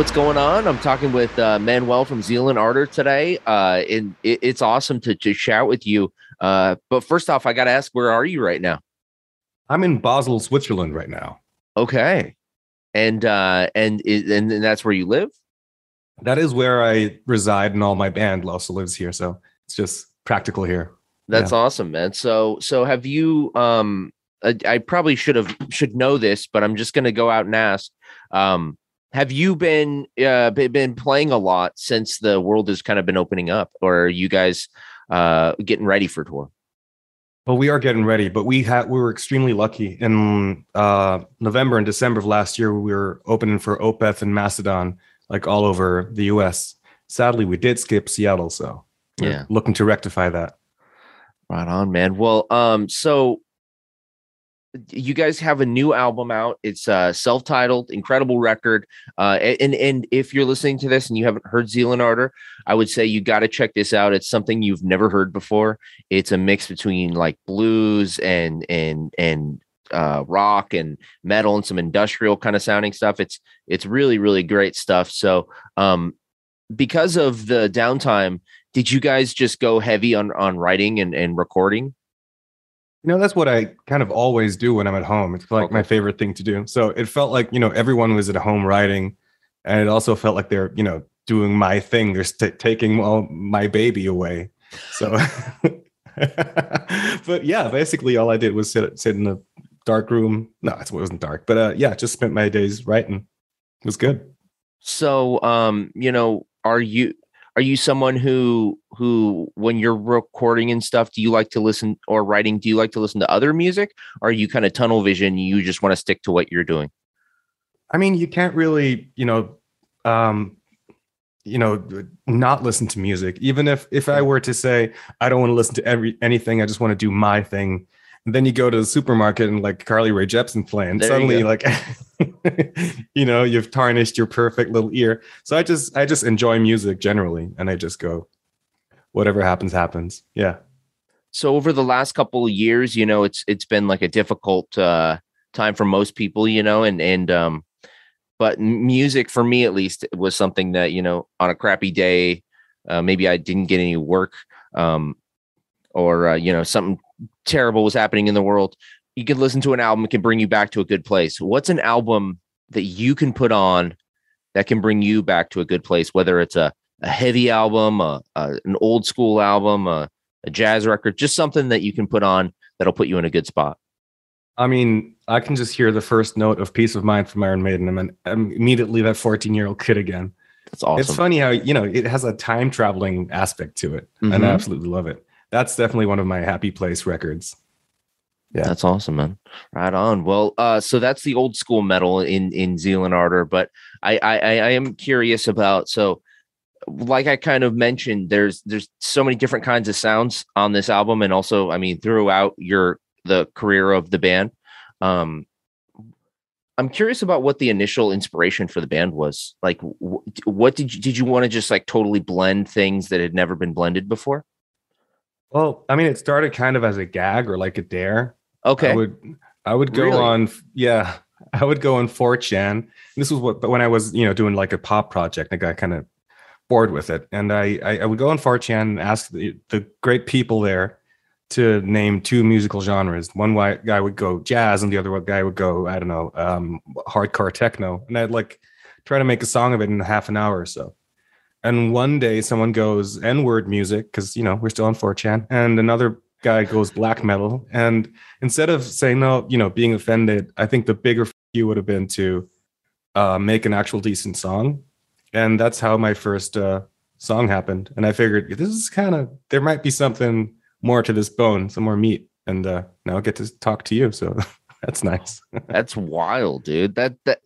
What's going on? I'm talking with uh, Manuel from Zeal & Ardor today. Uh, and it, it's awesome to, to chat with you. Uh, but first off, I got to ask, where are you right now? I'm in Basel, Switzerland right now. Okay. And uh, and and, and that's where you live? That is where I reside, and all my band also lives here. So it's just practical here. That's Yeah. awesome, man. So so have you? Um, I, I probably should have should know this, but I'm just going to go out and ask. Um, have you been uh been playing a lot since the world has kind of been opening up, or are you guys uh getting ready for tour? Well, we are getting ready, but we had we were extremely lucky. In uh, November and December of last year, we were opening for Opeth and Mastodon, like all over the U.S. Sadly, we did skip Seattle, so Yeah. looking to rectify that. Right on, man. Well, um, so you guys have a new album out. It's uh self-titled, incredible record. Uh and and if you're listening to this and you haven't heard Zeal & Ardor, I would say you got to check this out. It's something you've never heard before. It's a mix between like blues and and and uh rock and metal and some industrial kind of sounding stuff. It's it's really, really great stuff. So um because of the downtime, did you guys just go heavy on on writing and, and recording? You know, that's what I kind of always do when I'm at home. It's like my favorite thing to do. So it felt like, you know, everyone was at home writing. And it also felt like they're, you know, doing my thing. They're st- taking all my baby away. So, but yeah, basically all I did was sit, sit in a dark room. No, it wasn't dark, but uh, yeah, just spent my days writing. It was good. So, um, you know, are you are you someone who who when you're recording and stuff, do you like to listen or writing, do you like to listen to other music? Or are you kind of tunnel vision, you just want to stick to what you're doing? I mean, you can't really, you know, um, you know, not listen to music. Even if if I were to say I don't want to listen to every anything, I just want to do my thing. And then you go to the supermarket and like Carly Rae Jepsen playing. There suddenly, go. like, you know, you've tarnished your perfect little ear. So I just I just enjoy music generally, and I just go, whatever happens, happens. Yeah. So over the last couple of years, you know, it's it's been like a difficult uh time for most people, you know, and and um but music for me at least was something that, you know, on a crappy day, uh, maybe I didn't get any work um or uh, you know, something terrible was happening in the world. You can listen to an album, it can bring you back to a good place. What's an album that you can put on that can bring you back to a good place, whether it's a, a heavy album, a, a, an old school album, a, a jazz record, just something that you can put on that'll put you in a good spot. I mean, I can just hear the first note of "Piece of Mind" from Iron Maiden, and I'm, I'm immediately that 14 year old kid again. That's awesome. It's funny how you know it has a time traveling aspect to it, and Mhm. I absolutely love it. That's definitely one of my happy place records. Yeah. That's awesome, man. Right on. Well, uh, so that's the old school metal in in Zeal & Ardor, but I I I am curious about so like I kind of mentioned, there's there's so many different kinds of sounds on this album, and also, I mean, throughout your the career of the band. Um, I'm curious about what the initial inspiration for the band was. Like, wh- what did you did you want to just like totally blend things that had never been blended before? Well, I mean, it started kind of as a gag or like a dare. Okay, I would I would go Really? on yeah, I would go on 4chan. This was what but when I was, you know, doing like a pop project, I got kind of bored with it. And I I, I would go on 4chan and ask the, the great people there to name two musical genres. One guy would go jazz and the other guy would go, I don't know, um, hardcore techno. And I'd like try to make a song of it in half an hour or so. And one day someone goes N-word music, because you know, we're still on 4chan, and another guy goes black metal. And instead of saying no, you know, being offended, I think the bigger f- you would have been to uh, make an actual decent song. And that's how my first uh, song happened. And I figured this is kind of there might be something more to this bone, some more meat. And uh, now I get to talk to you, so that's nice. That's wild, dude. That that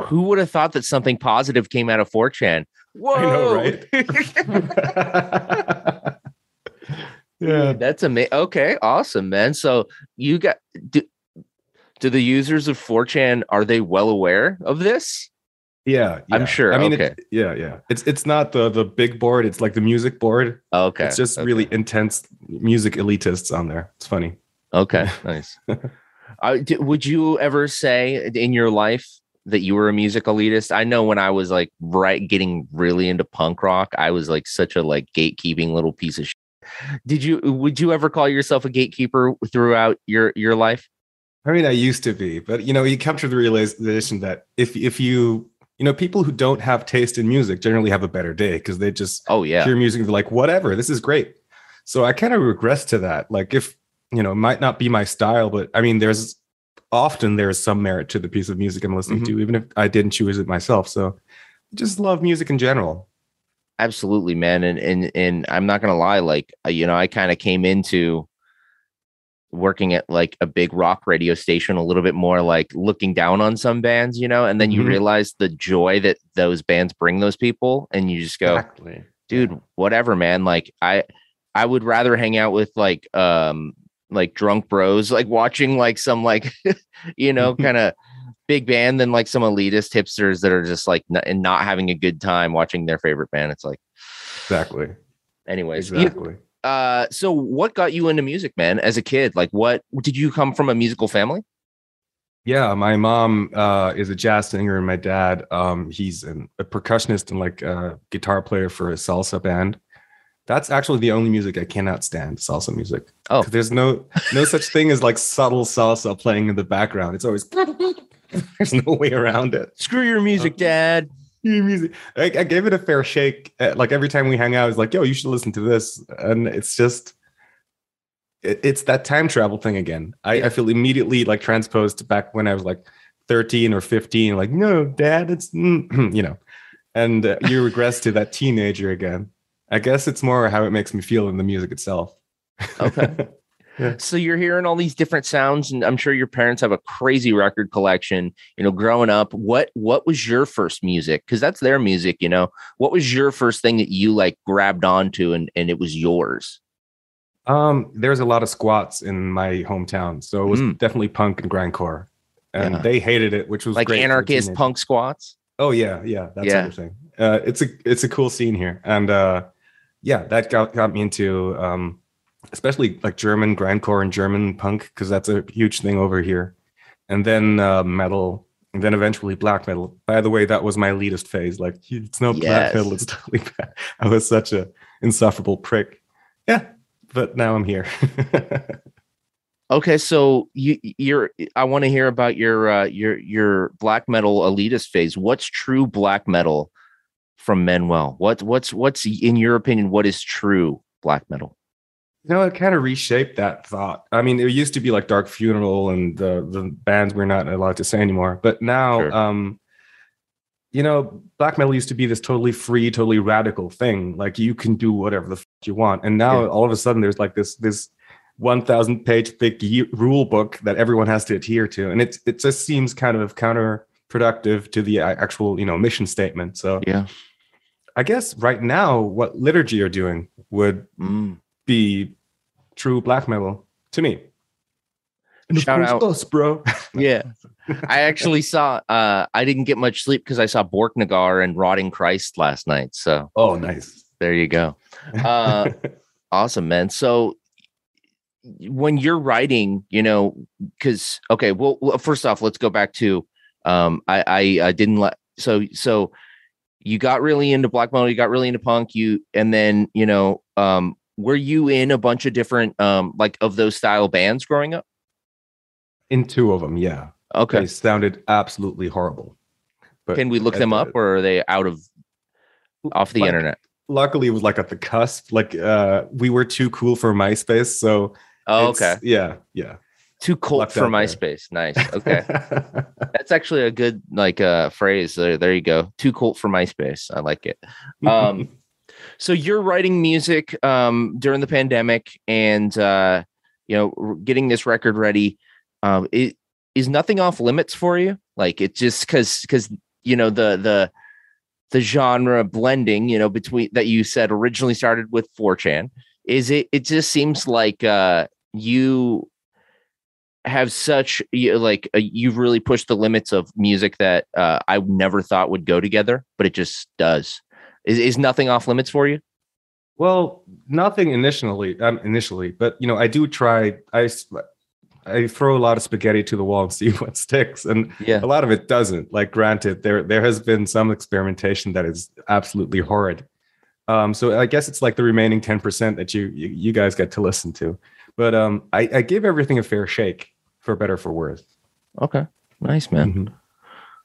who would have thought that something positive came out of 4chan? Whoa, I know, right? yeah, That's amazing. Okay, awesome, man. So you got do, do the users of 4chan are they well aware of this? yeah, I'm sure, I mean, okay. yeah, yeah. It's it's not the the big board. It's like the music board. Okay, It's just okay. really intense music elitists on there. It's funny. okay. Nice. uh, would you ever say in your life that you were a music elitist? I know when I was like right getting really into punk rock, I was like such a like gatekeeping little piece of. Shit. Did you? Would you ever call yourself a gatekeeper throughout your your life? I mean, I used to be, but you know, you come to the realization that if if you you know people who don't have taste in music generally have a better day because they just Oh yeah. hear music and they're like, whatever, this is great. So I kind of regress to that. Like if you know, it might not be my style, but I mean, there's often there's some merit to the piece of music I'm listening Mhm. to, even if I didn't choose it myself. So I just love music in general. absolutely man and and and i'm not gonna lie like uh, you know i kind of came into working at like a big rock radio station a little bit more like looking down on some bands you know and then you Mhm. realize the joy that those bands bring those people and you just go Exactly. dude whatever man like i i would rather hang out with like um like drunk bros like watching like some like you know kind of big band than like some elitist hipsters that are just like n- and not having a good time watching their favorite band it's like Exactly. anyways you- Exactly. uh so what got you into music man as a kid like what did you come from a musical family Yeah, my mom uh, is a jazz singer, and my dad, um, he's an, a percussionist and like a guitar player for a salsa band. That's actually the only music I cannot stand, salsa music. Oh. there's no no such thing as like subtle salsa playing in the background. It's always there's no way around it. screw your music dad Your music. I, I gave it a fair shake. Uh, Like every time we hang out, it's like, yo, you should listen to this, and it's just. it- It's that time travel thing again. I, I feel immediately like transposed back when I was like 13 or 15. Like, no, dad, it's, mm," you know, and uh, you regress to that teenager again. I guess it's more how it makes me feel than the music itself. Okay. so you're hearing all these different sounds and i'm sure your parents have a crazy record collection you know growing up what what was your first music because that's their music you know what was your first thing that you like grabbed onto and and it was yours Um, there's a lot of squats in my hometown, so it was Mm. definitely punk and grindcore, and Yeah. they hated it, which was like anarchist punk squats Oh yeah, yeah, that's Yeah. sort of thing. Uh, it's a it's a cool scene here, and uh, yeah, that got got me into um, especially like German grindcore and German punk because that's a huge thing over here, and then uh, metal, and then eventually black metal. By the way, that was my elitist phase. Like it's no Yes. black metal, it's totally bad. I was such a insufferable prick. Yeah, but now I'm here. okay so you you're i want to hear about your uh your your black metal elitist phase what's true black metal from manuel what what's what's in your opinion what is true black metal You know, it kind of reshaped that thought. I mean, it used to be like Dark Funeral and the the bands we're not allowed to say anymore. But now, Sure. um, you know, black metal used to be this totally free, totally radical thing. Like you can do whatever the f- you want, and now Yeah. all of a sudden there's like this this one thousand page thick rule book that everyone has to adhere to, and it it just seems kind of counterproductive to the actual you know mission statement. So Yeah. I guess right now what liturgy are doing would Mm. be true black metal to me. And of Shout course out- us, bro. Yeah. I actually saw uh I didn't get much sleep because I saw Borknagar and Rotting Christ last night. So oh, nice. there you go. Uh awesome, man. So when you're writing, you know, because okay, well, well, first off, let's go back to um I I, I didn't let so so you got really into black metal, you got really into punk, you and then you know, um were you in a bunch of different um like of those style bands growing up? In two of them, yeah. Okay. They sounded absolutely horrible. But Can we look them up or are they out of off the Like, internet? Luckily, it was like at the cusp. Like uh, we were too cool for MySpace, so Oh, okay. yeah, yeah. Too cold lucked for. MySpace. Nice. Okay. That's actually a good like uh phrase. There, there you go. Too cold for MySpace. I like it. Um so you're writing music um during the pandemic and uh you know getting this record ready. Um it is nothing off limits for you? Like it just cuz cuz you know the the the genre blending, you know, between that you said originally started with 4chan. Is it it just seems like uh you have such like uh, you've really pushed the limits of music that uh, I never thought would go together, but it just does. Is is nothing off limits for you? well, nothing initially. Um, initially, but you know, I do try. I I throw a lot of spaghetti to the wall and see what sticks, and Yeah. a lot of it doesn't. Like, granted, there there has been some experimentation that is absolutely horrid. Um, so I guess it's like the remaining ten percent that you, you you guys get to listen to. But um, I, I give everything a fair shake, for better for worse. Okay. Nice, man. Mhm.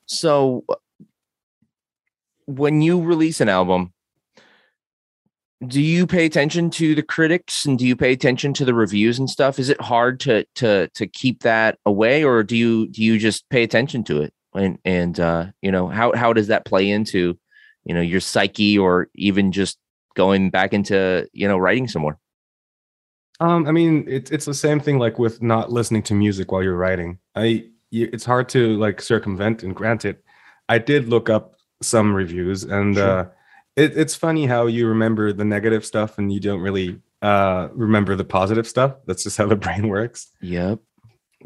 So when you release an album, do you pay attention to the critics and do you pay attention to the reviews and stuff? Is it hard to to to keep that away or do you do you just pay attention to it? And and uh, you know, how how does that play into, you know, your psyche or even just going back into, you know, writing some more? Um, I mean, it's it's the same thing like with not listening to music while you're writing. I it's hard to like circumvent and granted, I did look up some reviews and Sure. uh it, it's funny how you remember the negative stuff and you don't really uh remember the positive stuff. That's just how the brain works. Yep.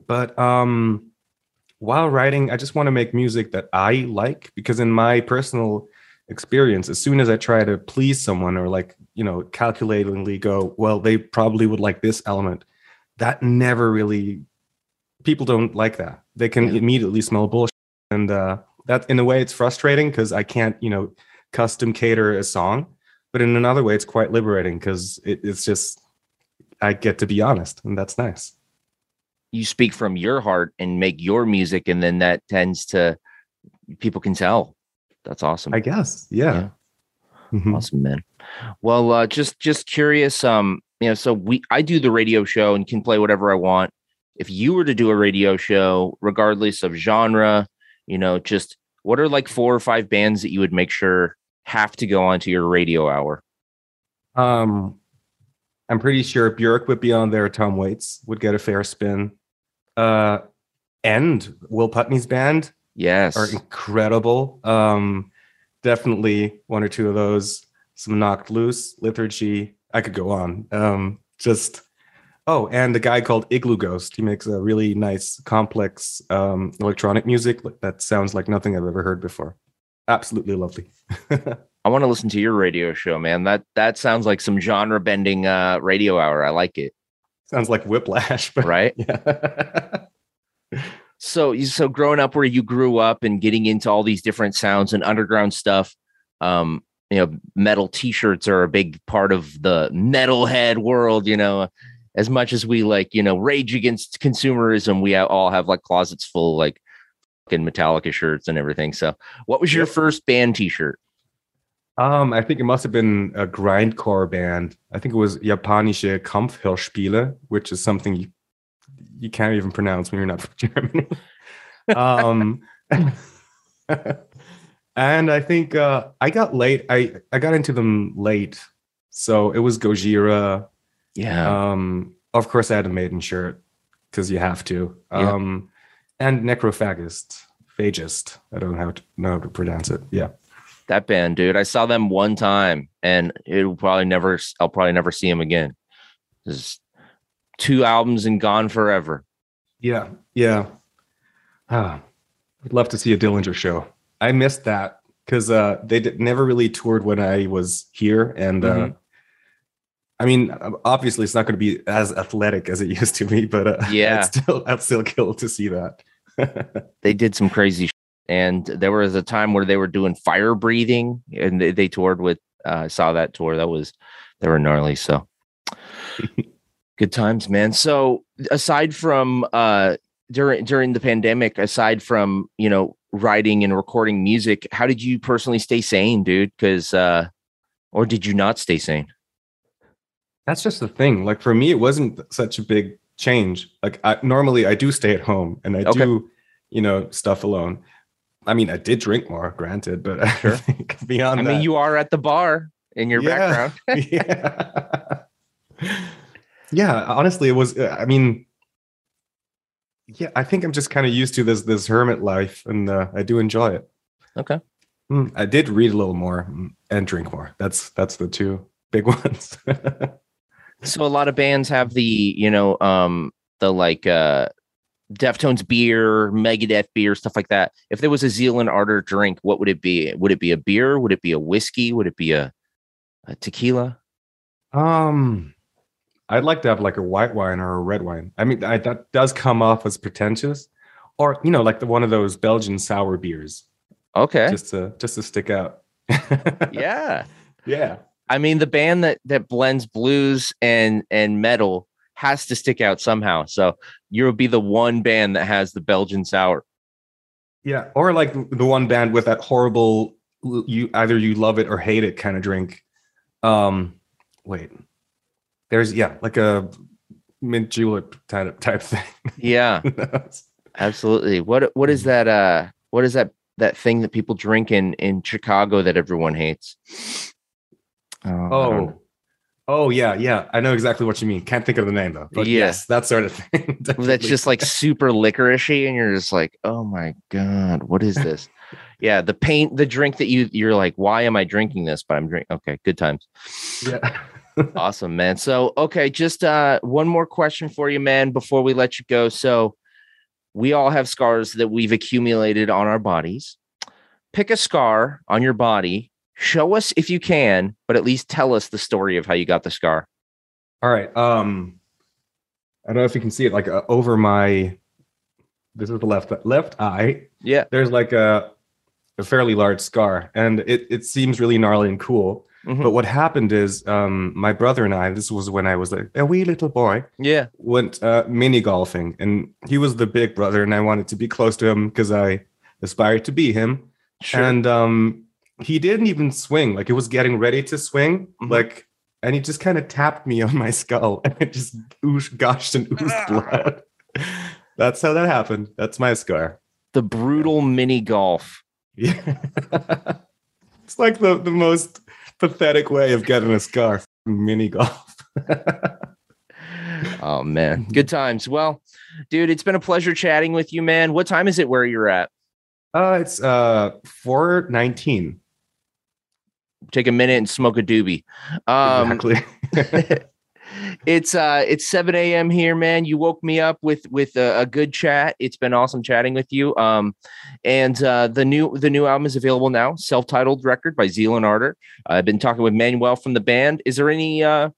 But um while writing, I just want to make music that I like because in my personal experience, as soon as I try to please someone or like, you know, calculatingly go, well, they probably would like this element, that never really people don't like that. They can Yeah. immediately smell bullshit. And uh that in a way it's frustrating because I can't, you know, custom cater a song. But in another way, it's quite liberating because it, it's just I get to be honest, and that's nice. You speak from your heart and make your music and then that tends to people can tell. That's awesome. I guess. Yeah. Mhm. Awesome, man. Well, uh, just just curious. Um, you know, so we I do the radio show and can play whatever I want. If you were to do a radio show, regardless of genre, you know, just what are like four or five bands that you would make sure have to go onto your radio hour? Um, I'm pretty sure Björk would be on there. Tom Waits would get a fair spin. Uh, and Will Putney's band Yes. are incredible. Um, definitely one or two of those. Some knocked loose liturgy. I could go on. Um, just oh, and a guy called Iglooghost. He makes a really nice, complex um, electronic music that sounds like nothing I've ever heard before. Absolutely lovely. I want to listen to your radio show, man. That that sounds like some genre bending uh radio hour. I like it. sounds like Whiplash, but Right. yeah. so you- so growing up where you grew up and getting into all these different sounds and underground stuff um you know metal t-shirts are a big part of the metalhead world you know? As much as we like you know rage against consumerism we all have like closets full of, like fucking metallica shirts and everything. So what was your first band t-shirt? Um, I think it must have been a grindcore band. I think it was Japanische Kampfhörspiele, which is something you, you can't even pronounce when you're not from Germany. um, and I think uh, I got late. I I got into them late, so it was Gojira. Yeah. Um, of course, I had a maiden shirt because you have to. Yeah. Um, and Necrophagist, Phagist. I don't know how to know how to pronounce it. Yeah. that band, dude. I saw them one time, and it'll probably never. I'll probably never see them again. There's two albums and gone forever. Yeah, yeah. Ah, I'd love to see a Dillinger show. I missed that because uh, they did, never really toured when I was here, and uh, Mhm. I mean, obviously, it's not going to be as athletic as it used to be, but uh, Yeah. I'd still, I'd still kill to see that. They did some crazy, sh- and there was a time where they were doing fire breathing, and they, they toured with. Uh, I saw that tour. That was they were gnarly. So good times, man. So aside from uh during during the pandemic, aside from you know writing and recording music, how did you personally stay sane, dude? Because uh, or did you not stay sane? That's just the thing. Like for me, it wasn't such a big change. Like I, normally, I do stay at home and I Okay. do, you know, stuff alone. I mean, I did drink more, granted, but I Sure. think beyond I that, mean, you are at the bar in your Yeah. background. yeah. Yeah, honestly, it was. uh, I mean, yeah, I think I'm just kind of used to this this hermit life, and uh, I do enjoy it. Okay. Mm, I did read a little more mm, and drink more. That's that's the two big ones. So a lot of bands have the, you know, um, the like uh Deftones beer, Megadeth beer, stuff like that. If there was a Zeal & Ardor drink, what would it be? Would it be a beer? Would it be a whiskey? Would it be a, a tequila? um, I'd like to have like a white wine or a red wine. I mean, I, that does come off as pretentious, or you know, like the one of those Belgian sour beers, Okay. just to just to stick out. yeah. yeah. I mean, the band that that blends blues and and metal has to stick out somehow. So you'll be the one band that has the Belgian sour. Yeah, or like the one band with that horrible you either you love it or hate it kind of drink. Um wait. There's yeah, like a mint julep type type thing. Yeah, absolutely. What what is that? Uh, what is that that thing that people drink in in Chicago that everyone hates? Oh, I don't know. oh. Oh yeah, yeah. I know exactly what you mean. Can't think of the name though. But Yeah. yes, that sort of thing. that's just like super licoricey, and you're just like, oh my god, what is this? yeah, the paint, the drink that you you're like, why am I drinking this? But I'm drinking. Okay, good times. yeah. Awesome, man. So, okay, just uh one more question for you, man, before we let you go. So, we all have scars that we've accumulated on our bodies. Pick a scar on your body. Show us if you can, but at least tell us the story of how you got the scar. All right. Um I don't know if you can see it like uh, over my this is the left left eye. Yeah. there's like a a fairly large scar and it, it seems really gnarly and cool Mhm. but what happened is um, my brother and i this was when i was like a wee little boy Yeah. went uh, mini golfing and he was the big brother and i wanted to be close to him because i aspired to be him Sure. and um, he didn't even swing like it was getting ready to swing Mhm. like and he just kind of tapped me on my skull and it just oozed, gushed and oozed blood that's how that happened that's my scar the brutal mini golf. yeah. it's like the, the most pathetic way of getting a scar from mini golf. Oh man, good times. Well, dude, it's been a pleasure chatting with you, man. What time is it where you're at? uh it's uh 419. Take a minute and smoke a doobie. Um, exactly. it's uh it's 7 a.m here man you woke me up with with a, a good chat it's been awesome chatting with you um and uh the new the new album is available now self-titled record by zeal & ardor i've been talking with manuel from the band is there any uh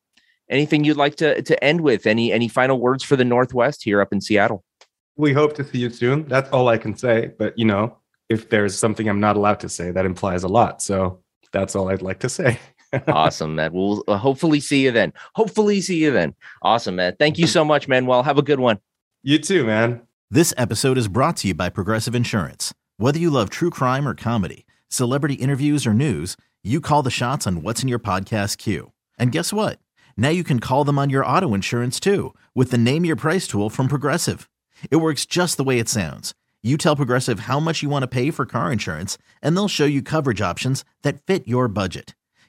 anything you'd like to to end with any any final words for the northwest here up in seattle we hope to see you soon. That's all I can say. But you know, if there's something I'm not allowed to say, that implies a lot. So that's all I'd like to say. awesome man we'll uh, hopefully see you then hopefully see you then awesome man thank you so much manuel have a good one You too, man. This episode is brought to you by Progressive Insurance. Whether you love true crime or comedy, celebrity interviews or news, you call the shots on what's in your podcast queue. And guess what? Now you can call them on your auto insurance too with the Name Your Price tool from Progressive. It works just the way it sounds. You tell Progressive how much you want to pay for car insurance, and they'll show you coverage options that fit your budget.